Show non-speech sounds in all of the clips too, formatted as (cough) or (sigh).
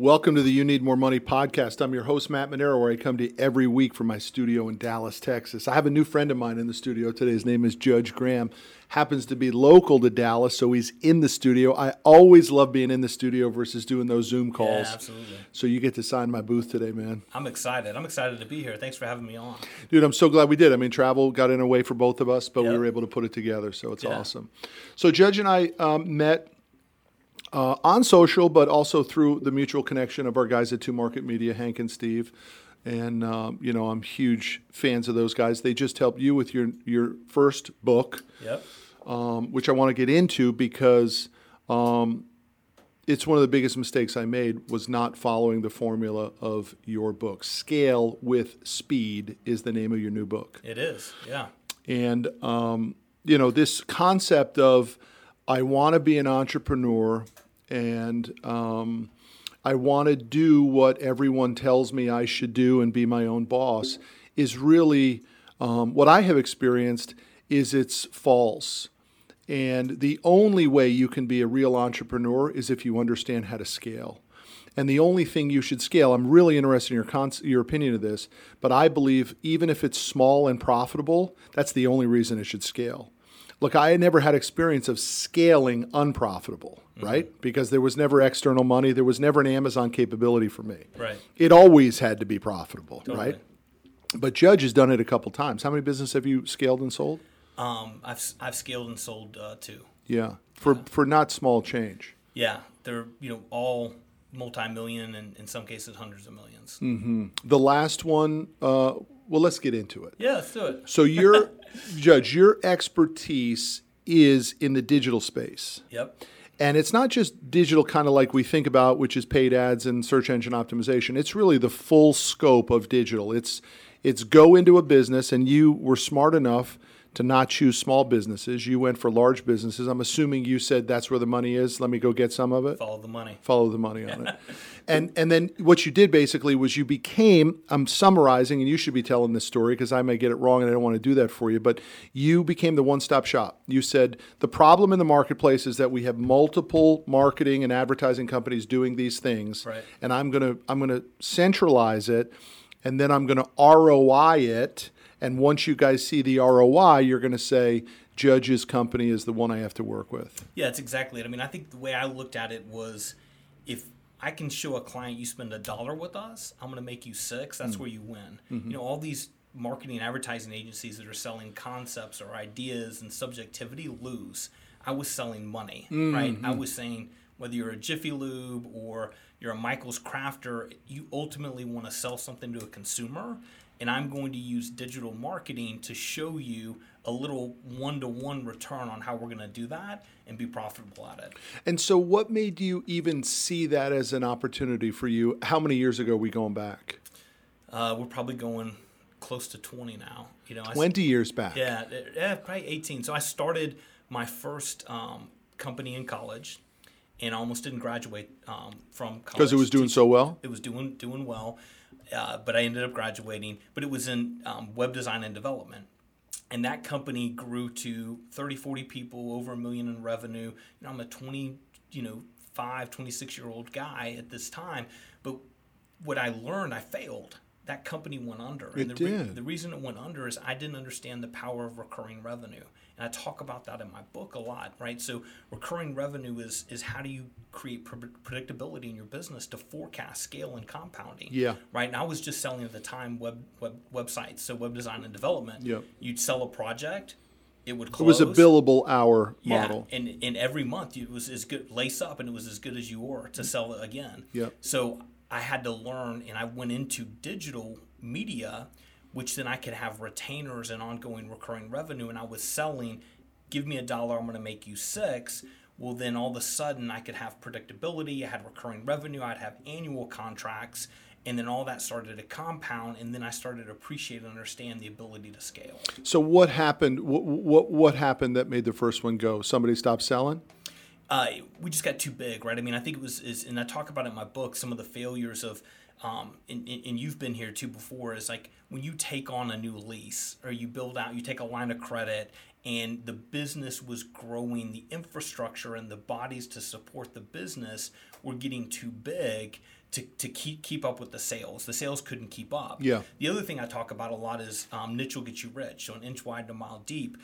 Welcome to the You Need More Money podcast. I'm your host, Matt Manero, where I come to you every week from my studio in Dallas, Texas. I have a new friend of mine in the studio today. His name is Judge Graham. Happens to be local to Dallas, so he's in the studio. I always love being in the studio versus doing those Zoom calls. Yeah, absolutely. So you get to sign my booth today, man. I'm excited. I'm excited to be here. Thanks for having me on. Dude, I'm so glad we did. I mean, travel got in a way for both of us, but we were able to put it together, so it's Yeah. awesome. So Judge and I um, met uh, on social, but also through the mutual connection of our guys at Two Market Media, Hank and Steve. And um, you know, I'm huge fans of those guys. They just helped you with your your first book, Yep. um, which I want to get into because um, it's one of the biggest mistakes I made was not following the formula of your book. Scale with speed is the name of your new book. It is. Yeah. And, um, you know, this concept of I want to be an entrepreneur and um, I want to do what everyone tells me I should do and be my own boss is really um, what I have experienced is it's false. And the only way you can be a real entrepreneur is if you understand how to scale. And the only thing you should scale, I'm really interested in your con- your opinion of this, but I believe even if it's small and profitable, that's the only reason it should scale. Look, I had never had experience of scaling unprofitable, right? Because there was never external money, there was never an Amazon capability for me. Right. It always had to be profitable, Totally. right? But Judge has done it a couple times. How many businesses have you scaled and sold? Um, I've I've scaled and sold uh, two. Yeah, for for not small change. Yeah, they're you know all multi-million and in some cases hundreds of millions. The last one, uh, well, let's get into it. Yeah, let's do it. So your (laughs) judge, your expertise is in the digital space. Yep. And it's not just digital kind of like we think about, which is paid ads and search engine optimization. It's really the full scope of digital. It's it's go into a business and you were smart enough to not choose small businesses. You went for large businesses. I'm assuming you said that's where the money is. Let me go get some of it Follow the money. follow the money on it. (laughs) and and then what you did basically was you became I'm summarizing and you should be telling this story because I may get it wrong and I don't want to do that for you, but you became the one-stop shop. You said the problem in the marketplace is that we have multiple marketing and advertising companies doing these things Right. and I'm to I'm going to centralize it and then I'm going to ROI it and once you guys see the ROI, you're going to say Judge's company is the one I have to work with. Yeah, that's exactly it. I mean, I think the way I looked at it was if I can show a client you spend a dollar with us, I'm going to make you six. That's mm. where you win. Mm-hmm. You know, all these marketing and advertising agencies that are selling concepts or ideas and subjectivity lose. I was selling money, mm, right? I mm. was saying whether you're a Jiffy Lube or you're a Michael's Crafter, you ultimately want to sell something to a consumer. And I'm going to use digital marketing to show you a little one to one return on how we're going to do that and be profitable at it. And so, what made you even see that as an opportunity for you? How many years ago are we going back? Uh, we're probably going close to 20 now. You know, I s- 20 years back. Yeah, yeah, probably 18. So I started my first um, company in college, and I almost didn't graduate um, from college Because it was doing so well? It was doing doing well, uh, but I ended up graduating. But it was in um, web design and development. And that company grew to 30, 40 people, over a million in revenue. You know, I'm a 20, you know, five, 26 year old guy at this time. But what I learned, I failed. That company went under. It and the, re- did. the reason it went under is I didn't understand the power of recurring revenue. And I talk about that in my book a lot, right? So recurring revenue is is how do you create pre- predictability in your business to forecast scale and compounding. Yeah. Right. And I was just selling at the time web web websites, so web design and development. Yep. You'd sell a project, it would It was a billable hour Yeah, model. and and every month it was as good lace up, and it was as good as you were to sell it again. Yep. So I had to learn, and I went into digital media, which then I could have retainers and ongoing recurring revenue, and I was selling. Give me a dollar, I'm going to make you six. Well, then all of a sudden I could have predictability. I had recurring revenue. I'd have annual contracts. And then all that started to compound, and then I started to appreciate and understand the ability to scale. So what happened? What, what what happened that made the first one go? Somebody stopped selling. uh, we just got too big, right? I mean, I think it was, is, and I talk about it in my book, some of the failures of um, and, and you've been here too before, is like when you take on a new lease or you build out, you take a line of credit and the business was growing, the infrastructure and the bodies to support the business were getting too big to, to keep keep up with the sales. The sales couldn't keep up. Yeah. The other thing I talk about a lot is um, niche will get you rich. So an inch wide to a mile deep.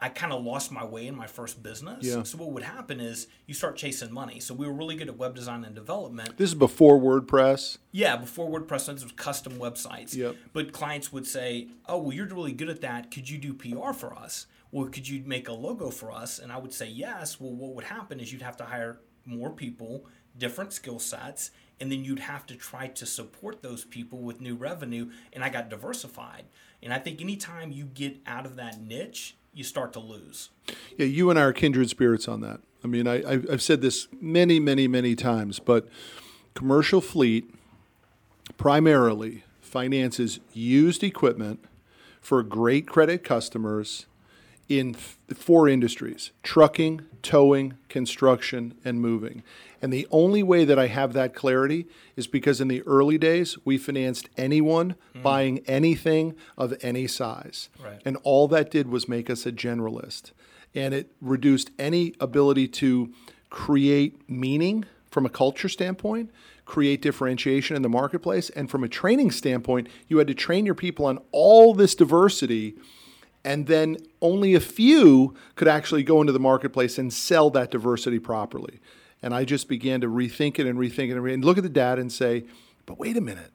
I kind of lost my way in my first business. Yeah. So what would happen is you start chasing money. So we were really good at web design and development. This is before WordPress. Yeah, before WordPress, it was custom websites. Yep. But clients would say, "Oh, well, you're really good at that. Could you do PR for us? Well, could you make a logo for us?" And I would say, "Yes." Well, what would happen is you'd have to hire more people, different skill sets, and then you'd have to try to support those people with new revenue. And I got diversified. And I think anytime you get out of that niche, you start to lose. Yeah, you and I are kindred spirits on that. I mean, I, I've said this many, many, many times, but commercial fleet primarily finances used equipment for great credit customers in four industries trucking, towing, construction, and moving. And the only way that I have that clarity is because in the early days, we financed anyone mm. buying anything of any size. Right. And all that did was make us a generalist. And it reduced any ability to create meaning from a culture standpoint, create differentiation in the marketplace. And from a training standpoint, you had to train your people on all this diversity and then only a few could actually go into the marketplace and sell that diversity properly. And I just began to rethink it and rethink it and, re- and look at the data and say, but wait a minute,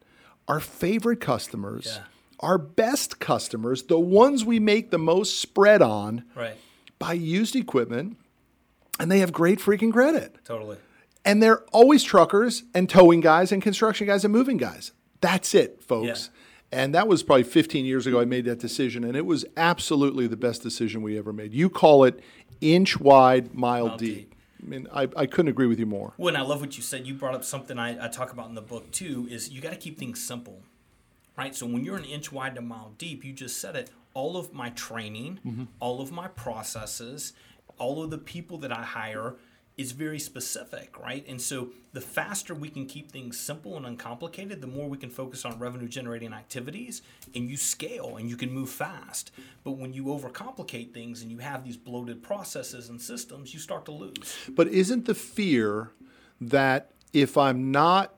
our favorite customers, Yeah. our best customers, the ones we make the most spread on, Right. buy used equipment and they have great freaking credit. Totally. And they're always truckers and towing guys and construction guys and moving guys. That's it, folks. And that was probably 15 years ago I made that decision, and it was absolutely the best decision we ever made. You call it inch wide, mile, Mile deep. deep. I mean, I, I couldn't agree with you more. Well, and I love what you said. You brought up something I, I talk about in the book too. Is you got to keep things simple, right? So when you're an inch wide to a mile deep, you just said it. All of my training, mm-hmm. all of my processes, all of the people that I hire is very specific, right? And so the faster we can keep things simple and uncomplicated, the more we can focus on revenue generating activities and you scale and you can move fast. But when you overcomplicate things and you have these bloated processes and systems, you start to lose. But isn't the fear that if I'm not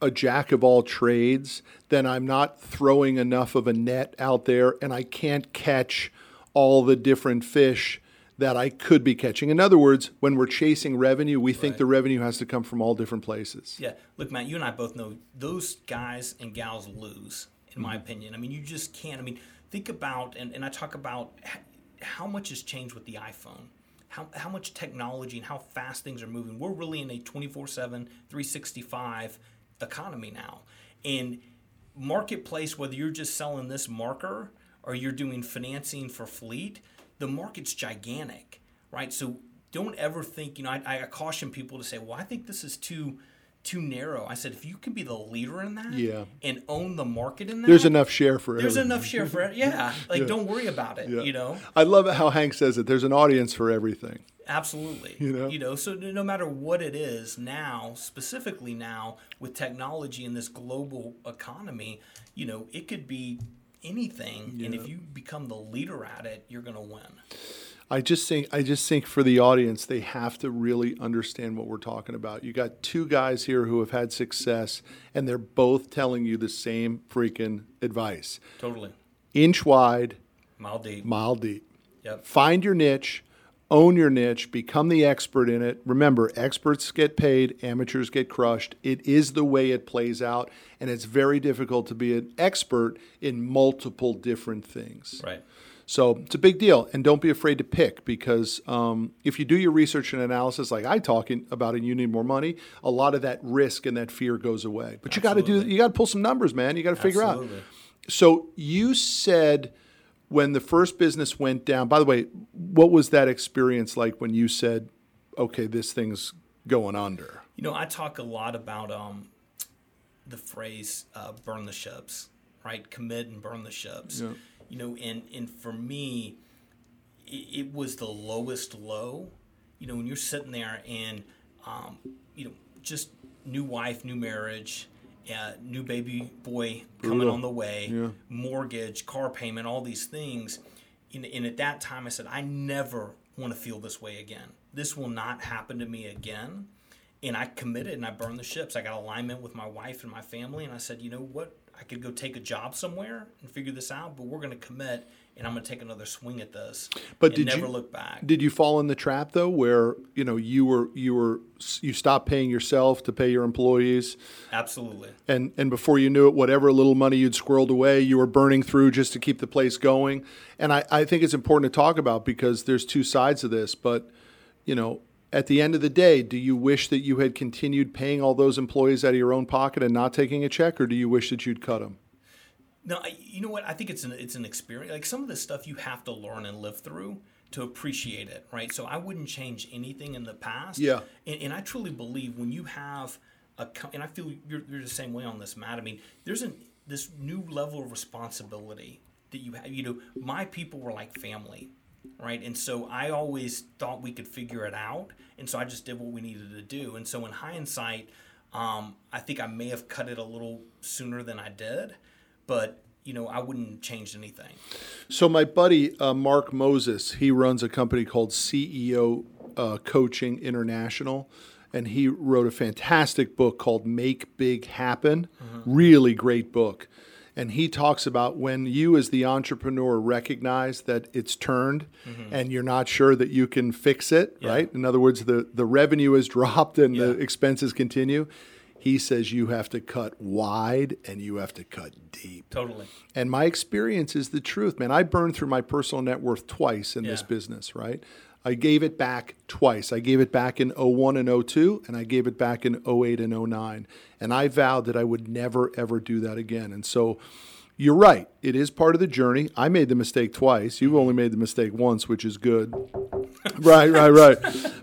a jack of all trades, then I'm not throwing enough of a net out there and I can't catch all the different fish that I could be catching. In other words, when we're chasing revenue, we think the revenue has to come from all different places. Yeah, look, Matt, you and I both know those guys and gals lose, in my Mm-hmm. opinion. I mean, you just can't. I mean, think about, and, and I talk about how much has changed with the iPhone, how, how much technology and how fast things are moving. We're really in a 24 7, 365 economy now. And marketplace, whether you're just selling this marker or you're doing financing for fleet, the market's gigantic, right? So don't ever think, you know, I, I caution people to say, well, I think this is too too narrow. I said, if you can be the leader in that Yeah. and own the market in that, There's enough share for there's everything. enough share for it. (laughs) Yeah. Like don't worry about it, Yeah. you know? I love how Hank says it. There's an audience for everything. Absolutely. You know? you know. so no matter what it is now, specifically now with technology in this global economy, you know, it could be anything. And if you become the leader at it, you're going to win. I just think I just think for the audience they have to really understand what we're talking about. You got two guys here who have had success and they're both telling you the same freaking advice. Totally. Inch wide, Mile deep. mile deep. Yep. Find your niche, own your niche, become the expert in it. Remember, experts get paid, amateurs get crushed. It is the way it plays out, and it's very difficult to be an expert in multiple different things. Right. So it's a big deal, and don't be afraid to pick because um, if you do your research and analysis, like I talk in, about, and you need more money, a lot of that risk and that fear goes away. But you got to do, you got to pull some numbers, man. You got to figure out. So you said when the first business went down. By the way, what was that experience like when you said, "Okay, this thing's going under"? You know, I talk a lot about um, the phrase uh, "burn the ships," right? Commit and burn the ships. Yeah. You know, and and for me, it, it was the lowest low. You know, when you're sitting there and um, you know just new wife, new marriage, uh, new baby boy coming Brutal. on the way, Yeah. mortgage, car payment, all these things. And, and at that time, I said, I never want to feel this way again. This will not happen to me again. And I committed and I burned the ships. I got alignment with my wife and my family. And I said, you know what? I could go take a job somewhere and figure this out, but we're going to commit and I'm going to take another swing at this. But and did never you- look back. Did you fall in the trap though, where you know you were you were you stopped paying yourself to pay your employees, Absolutely. and and before you knew it, whatever little money you'd squirreled away, you were burning through just to keep the place going. And I, I think it's important to talk about because there's two sides of this. But you know, at the end of the day, do you wish that you had continued paying all those employees out of your own pocket and not taking a check, or do you wish that you'd cut them? No, I, you know what? I think it's an it's an experience. Like some of this stuff you have to learn and live through to appreciate it, right? So I wouldn't change anything in the past. Yeah. And, and I truly believe when you have a and I feel you're, you're the same way on this, Matt. I mean, there's an this new level of responsibility that you have. You know, my people were like family, right? And so I always thought we could figure it out, and so I just did what we needed to do. And so in hindsight, um, I think I may have cut it a little sooner than I did, but you know, I wouldn't change anything. So my buddy uh, Mark Moses, he runs a company called CEO uh, Coaching International, and he wrote a fantastic book called Make Big Happen. Really great book. And he talks about when you, as the entrepreneur, recognize that it's turned and you're not sure that you can fix it, right? In other words, the, the revenue has (laughs) dropped and the expenses continue. He says you have to cut wide and you have to cut deep. Totally. And my experience is the truth, man. I burned through my personal net worth twice in this business, right? I gave it back twice. I gave it back in 01 and 02, and I gave it back in 08 and 09. And I vowed that I would never, ever do that again. And so you're right. It is part of the journey. I made the mistake twice. You've mm-hmm. only made the mistake once, which is good. (laughs) right, right, right.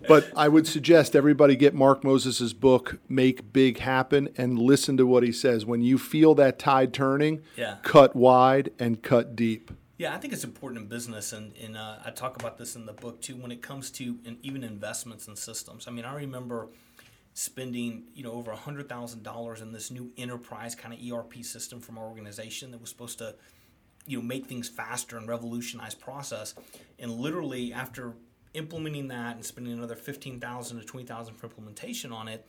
But I would suggest everybody get Mark Moses' book, Make Big Happen, and listen to what he says. When you feel that tide turning, Yeah. cut wide and cut deep. Yeah, I think it's important in business, and, and uh, I talk about this in the book too. When it comes to and even investments and systems, I mean, I remember spending you know over a hundred thousand dollars in this new enterprise kind of ERP system from our organization that was supposed to you know make things faster and revolutionize process. And literally after implementing that and spending another fifteen thousand to twenty thousand for implementation on it,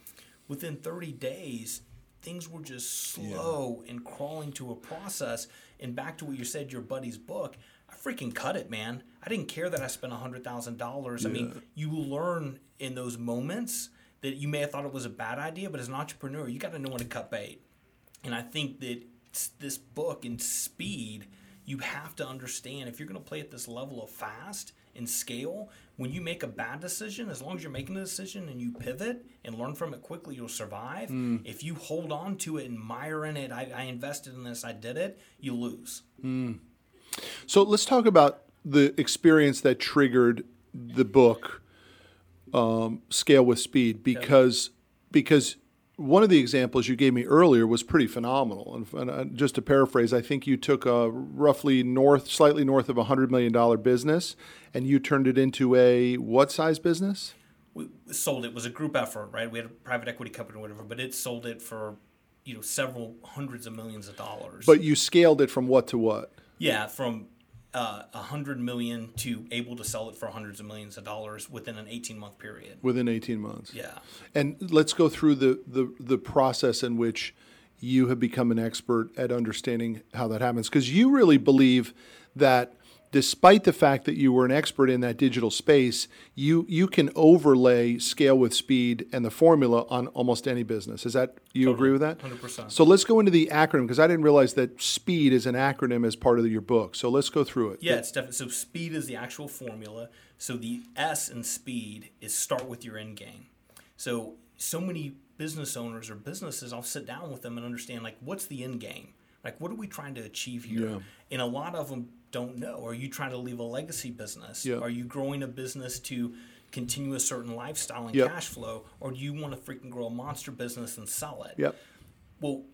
within thirty days things were just slow and crawling to a process. And back to what you said, your buddy's book, I freaking cut it, man. I didn't care that I spent hundred thousand dollars. I mean, you learn in those moments that you may have thought it was a bad idea, but as an entrepreneur, you got to know when to cut bait. And I think that this book and speed, you have to understand if you're going to play at this level of fast and scale, when you make a bad decision, as long as you're making a decision and you pivot and learn from it quickly, you'll survive. If you hold on to it and mire in it, I, I invested in this, I did it, you lose. So let's talk about the experience that triggered the book, um, Scale with Speed, because because one of the examples you gave me earlier was pretty phenomenal. And, and uh, just to paraphrase, I think you took a roughly north, slightly north of a hundred million dollar business, and you turned it into a what size business? we sold it. It was a group effort, right? We had a private equity company or whatever, but it sold it for you know several hundreds of millions of dollars. But you scaled it from what to what? yeah, from uh, a hundred million to able to sell it for hundreds of millions of dollars within an eighteen month period. Within eighteen months. Yeah, And let's go through the, the, the process in which you have become an expert at understanding how that happens. Because you really believe that despite the fact that you were an expert in that digital space, you, you can overlay scale with speed and the formula on almost any business. Is that, you agree with that? 100%. So let's go into the acronym because I didn't realize that speed is an acronym as part of your book. So let's go through it. yeah, it's definitely so. Speed is the actual formula. So the S in speed is start with your end game. So so many business owners or businesses, I'll sit down with them and understand like what's the end game. Like, what are we trying to achieve here? Yeah. And a lot of them don't know. Are you trying to leave a legacy business? Yeah. Are you growing a business to continue a certain lifestyle and Yep. cash flow? Or do you want to freaking grow a monster business and sell it? Yep. Well,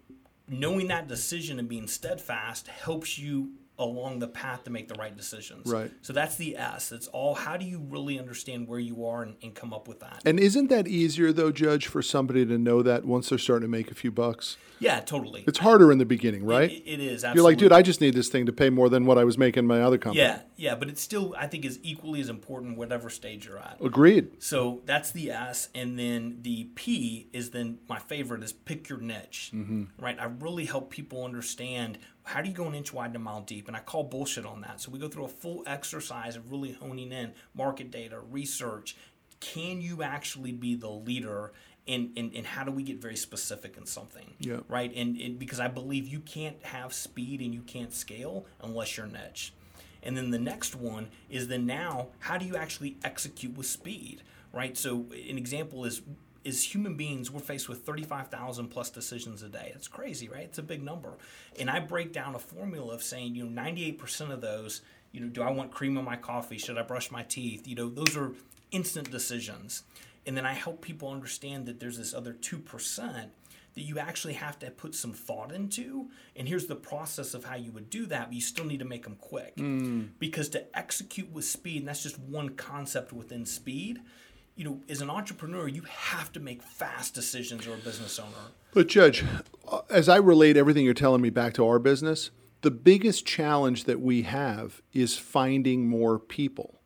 knowing that decision and being steadfast helps you along the path to make the right decisions. Right. So that's the S. It's all how do you really understand where you are and, and come up with that. And isn't that easier though, Judge, for somebody to know that once they're starting to make a few bucks? Yeah, totally. It's harder in the beginning, right? It, it is. You're like, dude, I just need this thing to pay more than what I was making my other company. Yeah, yeah, but it's still I think is equally as important whatever stage you're at. Agreed. So that's the S, and then the P is then my favorite is pick your niche, Mm-hmm. right? I really help people understand how do you go an inch wide and a mile deep, and I call bullshit on that. So we go through a full exercise of really honing in market data, research. Can you actually be the leader? And, and, and how do we get very specific in something? Yeah. Right. And, and because I believe you can't have speed and you can't scale unless you're niche. And then the next one is then now, how do you actually execute with speed, right? So an example is is human beings we're faced with 35,000 plus decisions a day. It's crazy, right? It's a big number. And I break down a formula of saying, you know, 98% of those, you know, do I want cream in my coffee? Should I brush my teeth? You know, those are instant decisions. And then I help people understand that there's this other 2% that you actually have to put some thought into. And here's the process of how you would do that, but you still need to make them quick. Mm. Because to execute with speed, and that's just one concept within speed, you know, as an entrepreneur, you have to make fast decisions or a business owner. But, Judge, uh, as I relate everything you're telling me back to our business, the biggest challenge that we have is finding more people.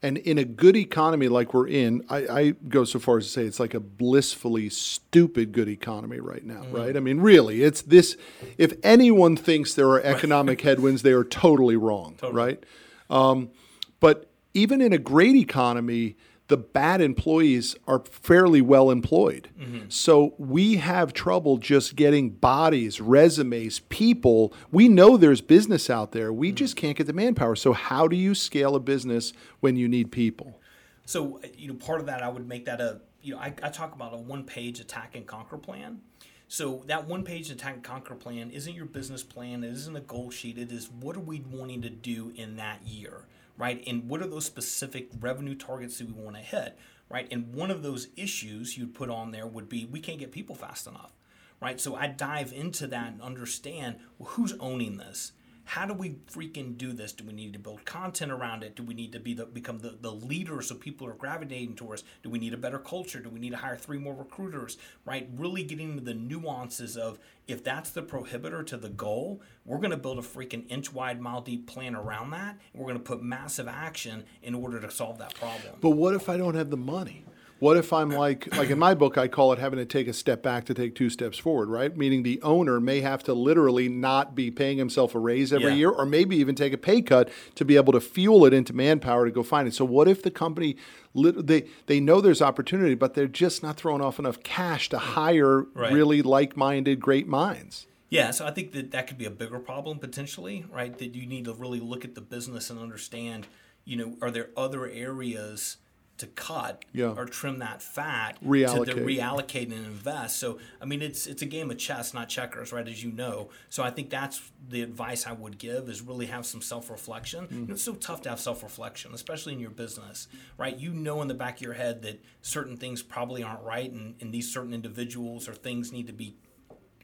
And in a good economy like we're in, I, I go so far as to say it's like a blissfully stupid good economy right now, right? I mean, really, it's this. If anyone thinks there are economic headwinds, they are totally wrong, right? Um, but even in a great economy, the bad employees are fairly well employed. Mm-hmm. So we have trouble just getting bodies, resumes, people. We know there's business out there. We mm-hmm. just can't get the manpower. So how do you scale a business when you need people? So, uh, you know, part of that, I would make that a, you know, I, I talk about a one page attack and conquer plan. So, that one page attack and conquer plan isn't your business plan, it isn't a goal sheet, it is what are we wanting to do in that year, right? And what are those specific revenue targets that we want to hit, right? And one of those issues you'd put on there would be we can't get people fast enough, right? So, I dive into that and understand well, who's owning this how do we freaking do this? Do we need to build content around it? Do we need to be the become the, the leader so people are gravitating towards? Do we need a better culture? Do we need to hire three more recruiters? Right? Really getting into the nuances of if that's the prohibitor to the goal, we're gonna build a freaking inch wide, mile deep plan around that. And we're gonna put massive action in order to solve that problem. But what if I don't have the money? What if I'm like, like in my book, I call it having to take a step back to take two steps forward, right? Meaning the owner may have to literally not be paying himself a raise every Yeah. year, or maybe even take a pay cut to be able to fuel it into manpower to go find it. So what if the company, they they know there's opportunity, but they're just not throwing off enough cash to hire Right. really like-minded, great minds? Yeah, so I think that that could be a bigger problem potentially, right? That you need to really look at the business and understand, you know, are there other areas to cut Yeah. or trim that fat to Reallocate. the reallocate and invest. So I mean, it's it's a game of chess, not checkers, right? As you know. So I think that's the advice I would give is really have some self reflection. You mm-hmm. know, it's so tough to have self reflection, especially in your business, right? You know in the back of your head that certain things probably aren't right, and, and these certain individuals or things need to be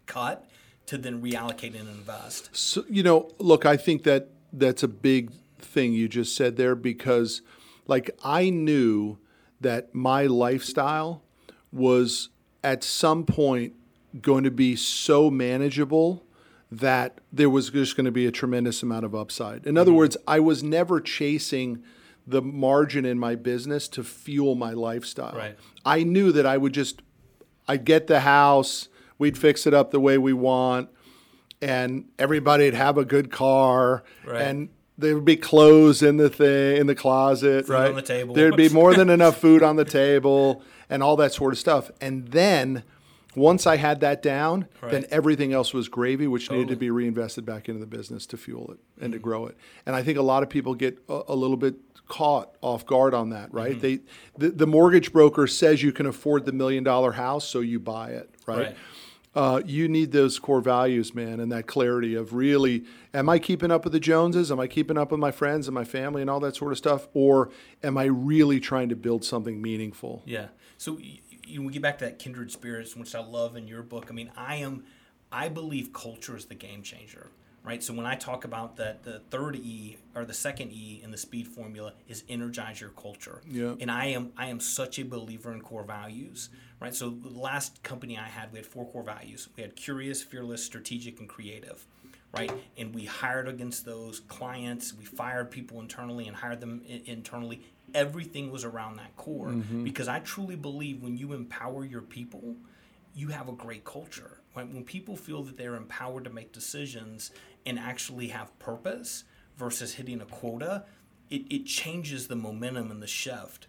cut to then reallocate and invest. So, you know, look, I think that that's a big thing you just said there because, like, I knew that my lifestyle was at some point going to be so manageable that there was just going to be a tremendous amount of upside. In other mm-hmm. words, I was never chasing the margin in my business to fuel my lifestyle. Right. I knew that I would just I'd get the house, we'd fix it up the way we want, and everybody'd have a good car, Right. and there would be clothes in the thing in the closet, right? on the table. There'd be (laughs) more than enough food on the table, and all that sort of stuff. And then once I had that down, then everything else was gravy, which needed to be reinvested back into the business to fuel it and Mm-hmm. to grow it. And I think a lot of people get a, a little bit caught off guard on that, right? Mm-hmm. They the, the mortgage broker says you can afford the million dollar house, so you buy it, right? Right. Uh, you need those core values, man, and that clarity of really, am I keeping up with the Joneses? Am I keeping up with my friends and my family and all that sort of stuff? Or am I really trying to build something meaningful? Yeah. So you we get back to that kindred spirits, which I love in your book. I mean, I am, I believe culture is the game changer, right? So when I talk about that, the third E or the second E in the speed formula is energize your culture. Yeah. And I am I am such a believer in core values, right? So the last company I had, we had four core values. We had curious, fearless, strategic, and creative. Right, and we hired against those clients. We fired people internally and hired them I- internally. Everything was around that core mm-hmm. because I truly believe when you empower your people, you have a great culture. When, when people feel that they're empowered to make decisions and actually have purpose versus hitting a quota, it, it changes the momentum and the shift.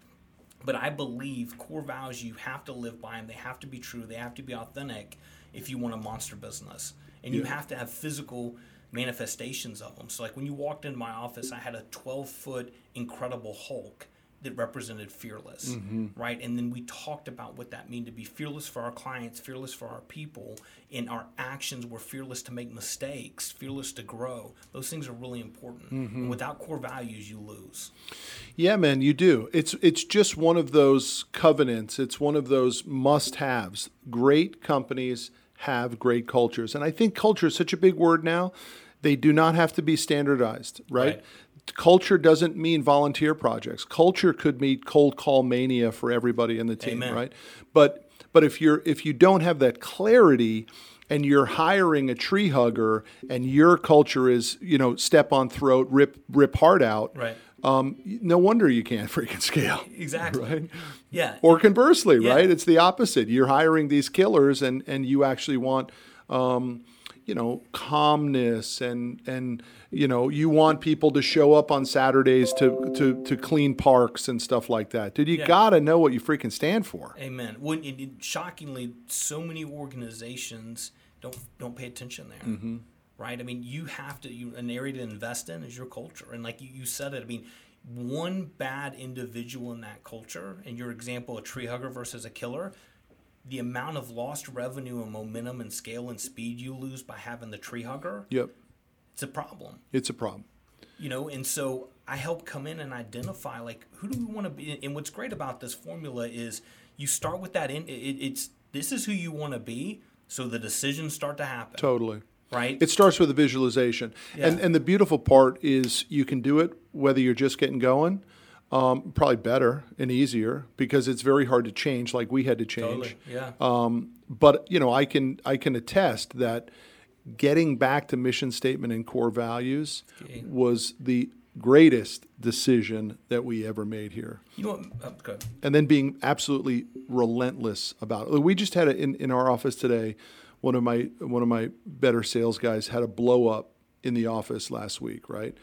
But I believe core values, you have to live by them. They have to be true. They have to be authentic if you want a monster business. And you have to have physical manifestations of them. So, like when you walked into my office, I had a 12 foot incredible Hulk that represented fearless, mm-hmm. right? And then we talked about what that means to be fearless for our clients, fearless for our people, and our actions were fearless to make mistakes, fearless to grow. Those things are really important. Mm-hmm. And without core values, you lose. Yeah, man, you do. It's it's just one of those covenants. It's one of those must-haves. Great companies have great cultures, and I think culture is such a big word now. They do not have to be standardized, right? Right. Culture doesn't mean volunteer projects. Culture could mean cold call mania for everybody in the team, Amen. right? But but if you're if you don't have that clarity and you're hiring a tree hugger and your culture is, you know, step on throat, rip rip heart out, Right. um, no wonder you can't (laughs) freaking scale. Exactly. Right. Yeah. Or conversely, Yeah. right? It's the opposite. You're hiring these killers, and and you actually want, um, you know, calmness and and you know you want people to show up on Saturdays to to to clean parks and stuff like that. Dude, you Yeah. gotta know what you freaking stand for. Amen. When, and, and shockingly, so many organizations don't don't pay attention there. Mm-hmm. Right? I mean, you have to. You, an area to invest in is your culture, and like you, you said it. I mean, one bad individual in that culture, and your example, a tree hugger versus a killer. The amount of lost revenue and momentum and scale and speed you lose by having the tree hugger, Yep, it's a problem it's a problem. you know and so i help come in and identify like who do we want to be and what's great about this formula is you start with that in it, it's this is who you want to be so the decisions start to happen Totally. right It starts with a visualization, and Yeah. and the beautiful part is you can do it whether you're just getting going. Um, probably better and easier because it's very hard to change, like we had to change. totally yeah Um, but you know, I can I can attest that getting back to mission statement and core values Okay. was the greatest decision that we ever made here. you know what oh, And then being absolutely relentless about it. We just had it in, in our office today. One of my one of my better sales guys had a blow up in the office last week, right?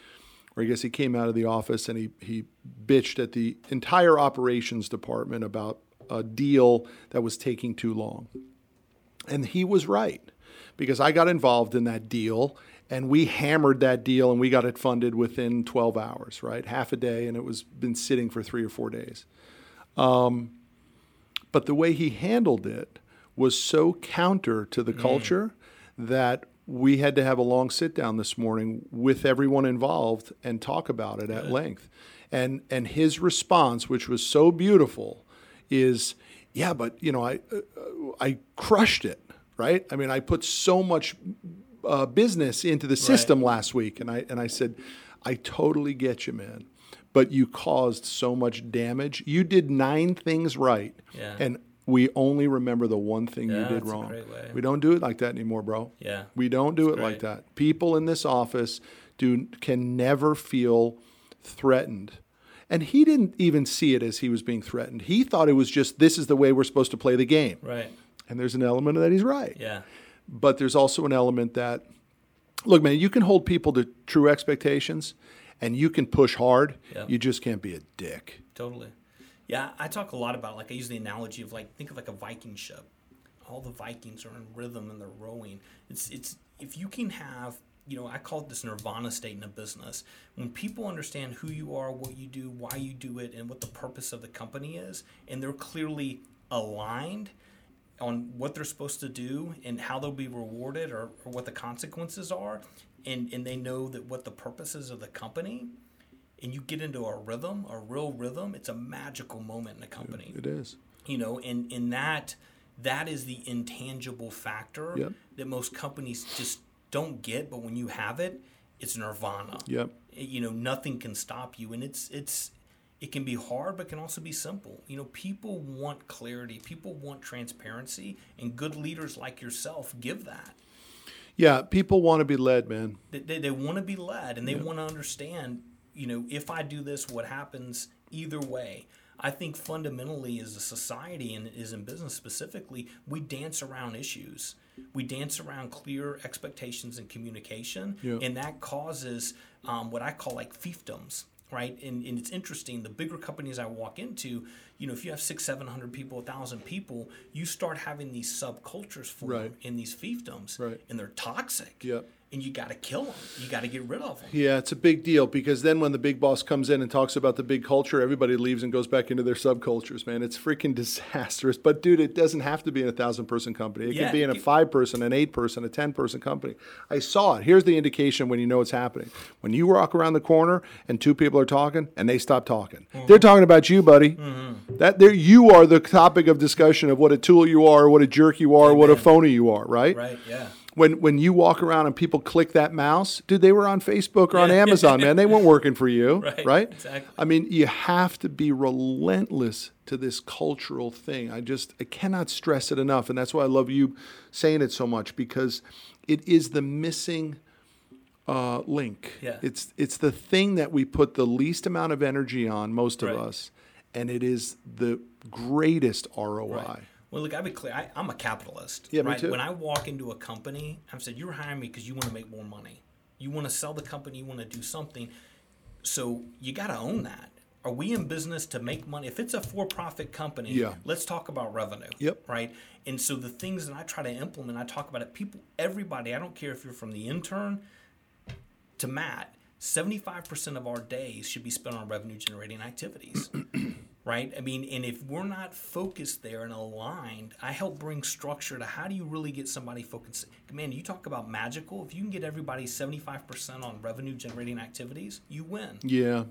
Or I guess he came out of the office and he he bitched at the entire operations department about a deal that was taking too long. And he was right because I got involved in that deal and we hammered that deal and we got it funded within 12 hours, right? Half a day and it was been sitting for 3 or 4 days. Um, but the way he handled it was so counter to the culture that we had to have a long sit down this morning with everyone involved and talk about it at length. And and his response, which was so beautiful, is, yeah, but you know, I uh, I crushed it, right? I mean, I put so much uh, business into the system last week, and I and I said, I totally get you, man. But you caused so much damage. You did nine things right, Yeah. and we only remember the one thing you did wrong. great. We don't do it like that anymore, bro. Yeah. We don't do it like that. People in this office do can never feel threatened. And he didn't even see it as he was being threatened. He thought it was just this is the way we're supposed to play the game. right And there's an element of that he's right. yeah But there's also an element that look, man, you can hold people to true expectations and you can push hard. Yeah. You just can't be a dick. Totally. Yeah, I talk a lot about like I use the analogy of like think of like a Viking ship. All the Vikings are in rhythm and they're rowing. It's it's if you can have you know I call it this nirvana state in a business when people understand who you are, what you do, why you do it, and what the purpose of the company is, and they're clearly aligned on what they're supposed to do and how they'll be rewarded or, or what the consequences are and, and they know that what the purpose is of the company and you get into a rhythm a real rhythm it's a magical moment in a company It is. you know and in that that is the intangible factor Yep. that most companies just don't get, but when you have it, it's nirvana. Yep. You know, nothing can stop you, and it's it's it can be hard, but can also be simple. You know, people want clarity, people want transparency, and good leaders like yourself give that. Yeah, people want to be led, man. They, they, they want to be led, and they want to understand. You know, if I do this, what happens either way. I think fundamentally, as a society and as in business specifically, we dance around issues. We dance around clear expectations and communication, Yeah. and that causes um, what I call like fiefdoms, right? And, and it's interesting. The bigger companies I walk into, you know, if you have six, seven hundred people, a thousand people, you start having these subcultures form Right. in these fiefdoms, Right. and they're toxic. Yep. And you got to kill them. You got to get rid of them. Yeah, it's a big deal because then when the big boss comes in and talks about the big culture, everybody leaves and goes back into their subcultures, man. It's freaking (laughs) disastrous. But dude, it doesn't have to be in a thousand person company. It Yeah, can be in a five person, an eight person, a 10 person company. I saw it. Here's the indication when you know it's happening. When you walk around the corner and two people are talking and they stop talking, Mm-hmm. they're talking about you, buddy. That there, you are the topic of discussion of what a tool you are, what a jerk you are, what a phony you are, right? Right? Yeah. when when you walk around and people click that mouse, dude, they were on Facebook or on Amazon, man. They weren't working for you, (laughs) Right, right? exactly. I mean, you have to be relentless to this cultural thing. I just I cannot stress it enough, and that's why I love you saying it so much because it is the missing uh, link. Yeah. It's it's the thing that we put the least amount of energy on, most of us, and it is the greatest ROI. Right. Well, look, I'll be clear. I, I'm a capitalist. Yeah, me too. When I walk into a company, I've said, you're hiring me because you want to make more money. You want to sell the company. You want to do something. So you got to own that. Are we in business to make money? If it's a for-profit company, Yeah. let's talk about revenue. Yep. Right. And so the things that I try to implement, I talk about it. People, everybody. I don't care if you're from the intern to Matt. Seventy-five percent of our days should be spent on revenue-generating activities (clears throat) right? I mean, and if we're not focused there and aligned, I help bring structure to how do you really get somebody focused. Man, you talk about magical. If you can get everybody 75% on revenue generating activities, you win. Yeah.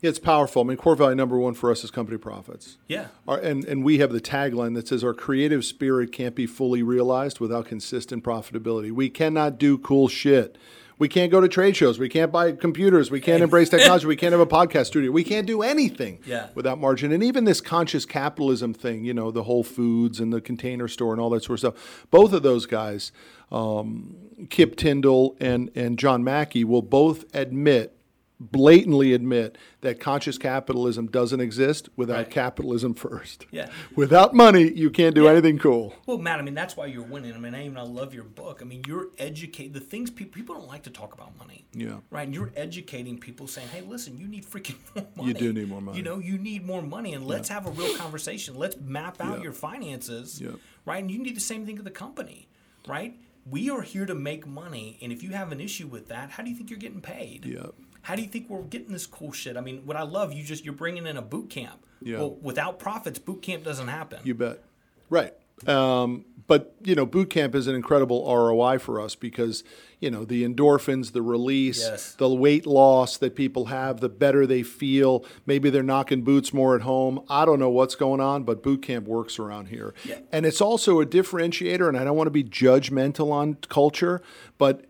Yeah, it's powerful. I mean, core value number one for us is company profits. Yeah. Our, and, and we have the tagline that says our creative spirit can't be fully realized without consistent profitability. We cannot do cool shit. We can't go to trade shows. We can't buy computers. We can't embrace (laughs) technology. We can't have a podcast studio. We can't do anything Yeah. without margin. And even this conscious capitalism thing, you know, the Whole Foods and the container store and all that sort of stuff, both of those guys, um, Kip Tindell and, and John Mackey, will both admit blatantly admit that conscious capitalism doesn't exist without Right. capitalism first. Yeah. (laughs) Without money, you can't do anything cool. Well, Matt, I mean, that's why you're winning. I mean, I even I love your book. I mean, you're educating the things people people don't like to talk about money. Yeah. Right. And you're educating people saying, hey, listen, you need freaking (laughs) more money. You do need more money. You know, you need more money. And let's have a real conversation. Let's map out your finances. Yeah. Right. And you can do the same thing to the company. Right. We are here to make money. And if you have an issue with that, how do you think you're getting paid? Yeah. How do you think we're getting this cool shit? I mean, what I love, you just you're bringing in a boot camp. Yeah. Well, without profits, boot camp doesn't happen. You bet. Right. Um, but you know, boot camp is an incredible ROI for us because you know the endorphins, the release, Yes. the weight loss that people have, the better they feel. Maybe they're knocking boots more at home. I don't know what's going on, but boot camp works around here, Yeah. and it's also a differentiator. And I don't want to be judgmental on culture, but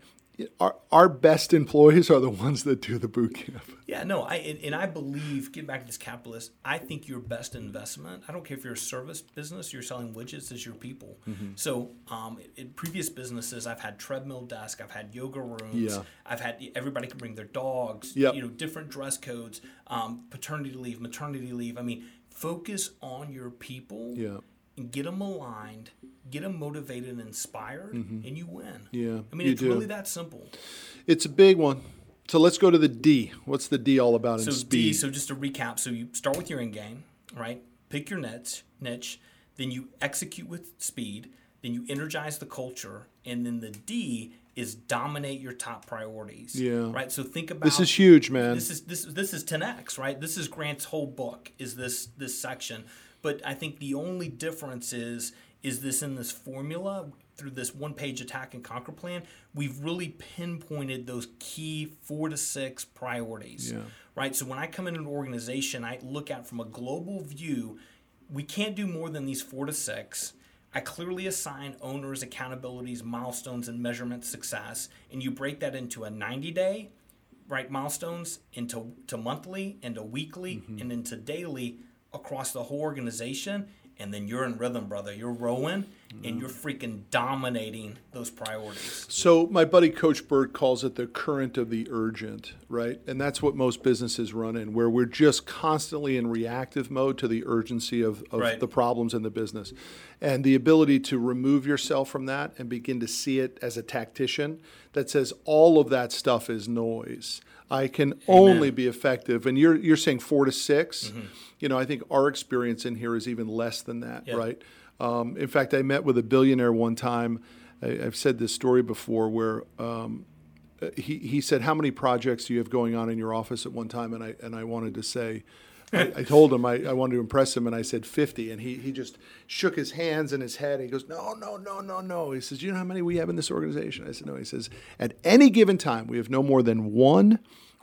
our, our best employees are the ones that do the boot camp. Yeah, no, I and, and I believe getting back to this capitalist, I think your best investment. I don't care if you're a service business, you're selling widgets, is your people. Mm-hmm. So, um, in previous businesses, I've had treadmill desk, I've had yoga rooms, Yeah. I've had everybody can bring their dogs. Yep. You know, different dress codes, um, paternity leave, maternity leave. I mean, focus on your people. Yeah. And get them aligned, get them motivated and inspired, and you win. Mm-hmm. Yeah, I mean, it's do. really that simple. It's a big one. So let's go to the D. What's the D all about in So speed? D, so just to recap, so you start with your end game, right? Pick your niche, niche, then you execute with speed, then you energize the culture, and then the D is dominate your top priorities. Yeah. Right. So think about This is huge, man. This is this this is 10x, right? This is Grant's whole book. Is this this section? But I think the only difference is is this in this formula through this one page attack and conquer plan. We've really pinpointed those key four to six priorities. Yeah. Right. So when I come in an organization, I look at from a global view. We can't do more than these four to six. I clearly assign owners accountabilities, milestones, and measurement success, and you break that into a 90 day, right, milestones, into to monthly, into weekly, mm-hmm. and into daily across the whole organization. And then you're in rhythm, brother. You're rowing and you're freaking dominating those priorities. So my buddy Coach Burt calls it the current of the urgent, right? And that's what most businesses run in, where we're just constantly in reactive mode to the urgency of, of Right. the problems in the business. And the ability to remove yourself from that and begin to see it as a tactician that says all of that stuff is noise. I can only be effective. And you're you're saying four to 6 mm-hmm. You know, I think our experience in here is even less than that, Yeah. right? Um, in fact, I met with a billionaire one time. I, I've said this story before where um, he, he said, How many projects do you have going on in your office at one time? And I, and I wanted to say, I, I told him I, I wanted to impress him, and I said 50. And he, he just shook his hands and his head. And he goes, No, no, no, no, no. He says, You know how many we have in this organization? I said, No. He says, At any given time, we have no more than one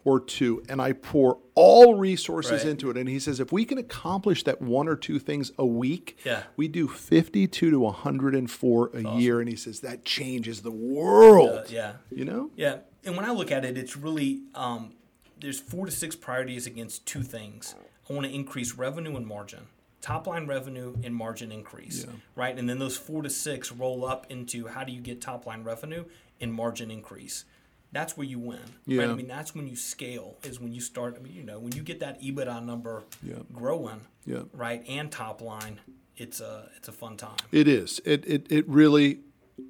or two, and I pour all resources Right. into it. And he says, If we can accomplish that one or two things a week, Yeah. we do 52 to 104 a year. And he says, That changes the world. Uh, yeah. You know? Yeah, and when I look at it, it's really um, there's four to six priorities against two things. I want to increase revenue and margin, top line revenue and margin increase, right? And then those four to six roll up into how do you get top line revenue and margin increase. That's where you win. Right? Yeah. I mean, that's when you scale. Is when you start. I mean, you know, when you get that EBITDA number Yeah. growing, Yeah. right, and top line, it's a it's a fun time. It is. It, it, it really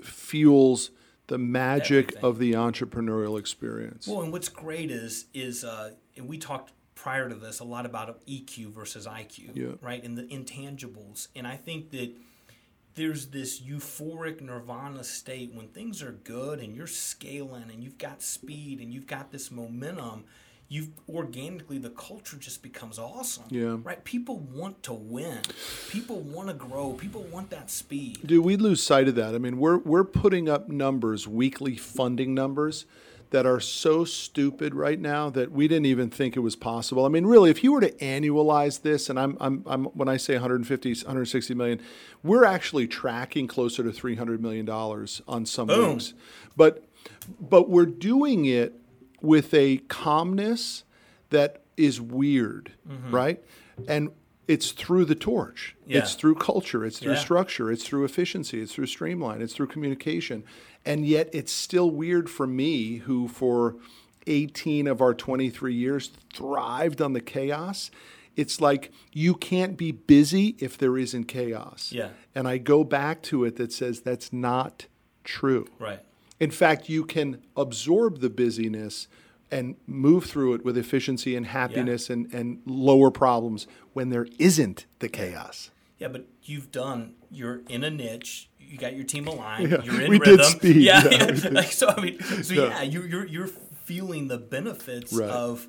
fuels the magic Everything. of the entrepreneurial experience. Well, and what's great is is uh, and we talked prior to this a lot about EQ versus IQ, Yeah. right? And the intangibles. And I think that there's this euphoric nirvana state when things are good and you're scaling and you've got speed and you've got this momentum. You've organically the culture just becomes awesome. Yeah. Right? People want to win. People want to grow. People want that speed. Dude, we lose sight of that. I mean, we're we're putting up numbers, weekly funding numbers that are so stupid right now that we didn't even think it was possible. I mean, really, if you were to annualize this, and I'm, I'm, I'm when I say 150, 160 million, we're actually tracking closer to 300 million dollars on some Boom. weeks. But but we're doing it with a calmness that is weird, mm-hmm. right? And it's through the torch. Yeah. It's through culture. It's through Yeah. structure. It's through efficiency. It's through streamline. It's through communication. And yet, it's still weird for me, who for 18 of our 23 years thrived on the chaos. It's like you can't be busy if there isn't chaos. Yeah. And I go back to it that says that's not true. Right. In fact, you can absorb the busyness and move through it with efficiency and happiness and, and lower problems when there isn't the chaos. Yeah, but you've done. You're in a niche. You got your team aligned. Yeah, You're in we did speed, Yeah, yeah, yeah. we did. Like so. I mean, so yeah, Yeah. you're you're you're feeling the benefits Right. of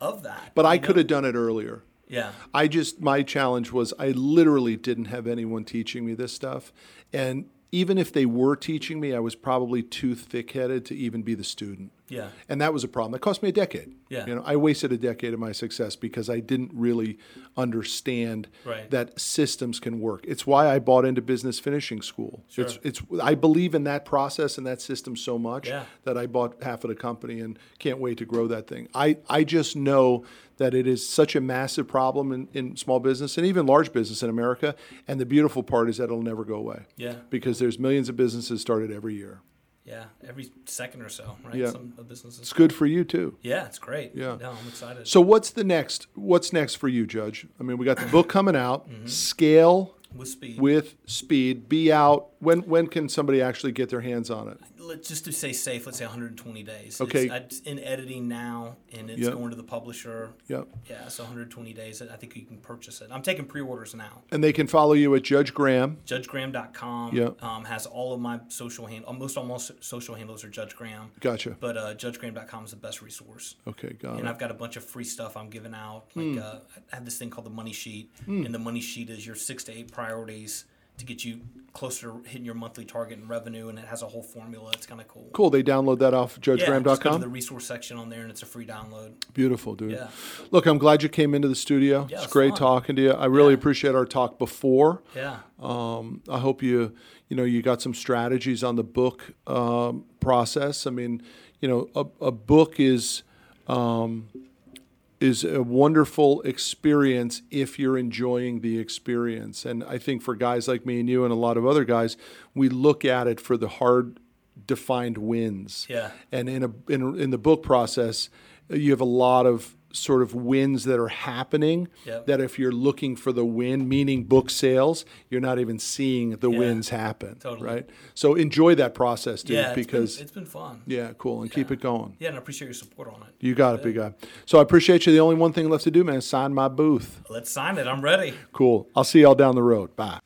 of that. But I you know? could have done it earlier. Yeah. I just my challenge was I literally didn't have anyone teaching me this stuff, and even if they were teaching me, I was probably too thick-headed to even be the student. Yeah. And that was a problem. It cost me a decade. Yeah. You know, I wasted a decade of my success because I didn't really understand Right. that systems can work. It's why I bought into business finishing school. It's Sure. it's I believe in that process and that system so much Yeah. that I bought half of the company and can't wait to grow that thing. I, I just know that it is such a massive problem in, in small business and even large business in America. And the beautiful part is that it'll never go away. Yeah. Because there's millions of businesses started every year. Yeah. Every second or so, right? Yeah. Some of businesses. It's good for you too. Yeah, it's great. Yeah. No, I'm excited. So what's the next? What's next for you, Judge? I mean, we got the book coming out. Mm-hmm. Scale with speed. with speed. Be out. When when can somebody actually get their hands on it? Let's just to say safe, let's say 120 days. Okay. It's, in editing now, and it's Yep. going to the publisher. Yep. Yeah, so 120 days. I think you can purchase it. I'm taking pre-orders now. And they can follow you at Judge Graham. JudgeGraham.com Yep. um, has all of my social hand. Almost almost social handles are Judge Graham, Gotcha. but uh, JudgeGraham.com is the best resource. Okay, got And it. I've got a bunch of free stuff I'm giving out. Like Hmm. uh, I have this thing called the Money Sheet, and the Money Sheet is your six to eight priorities to get you closer to hitting your monthly target in revenue, and it has a whole formula. It's kind of cool. Cool. They download that off Yeah, go to the resource section on there, and it's a free download. Beautiful, dude. Yeah. Look, I'm glad you came into the studio. Yeah, it's it's great fun. talking to you. I really Yeah. appreciate our talk before. Yeah. Um, I hope you, you know, you got some strategies on the book um, process. I mean, you know, a, a book is um, is a wonderful experience if you're enjoying the experience. And I think for guys like me and you and a lot of other guys, we look at it for the hard defined wins. Yeah. And in a in, in the book process, you have a lot of sort of wins that are happening Yep. that if you're looking for the win, meaning book sales, you're not even seeing the Yeah. wins happen. Totally. Right. So enjoy that process, dude, Yeah. It's because been, it's been fun. yeah, cool. And keep it going. Yeah, and I appreciate your support on it. You got it, big guy. So I appreciate you. The only one thing left to do, man, is sign my booth. Let's sign it. I'm ready. Cool. I'll see y'all down the road. Bye.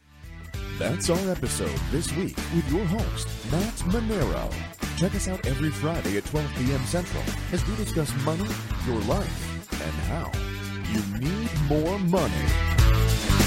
That's our episode this week with your host, Matt Manero. Check us out every Friday at 12 p.m. Central as we discuss money, your life, and how you need more money.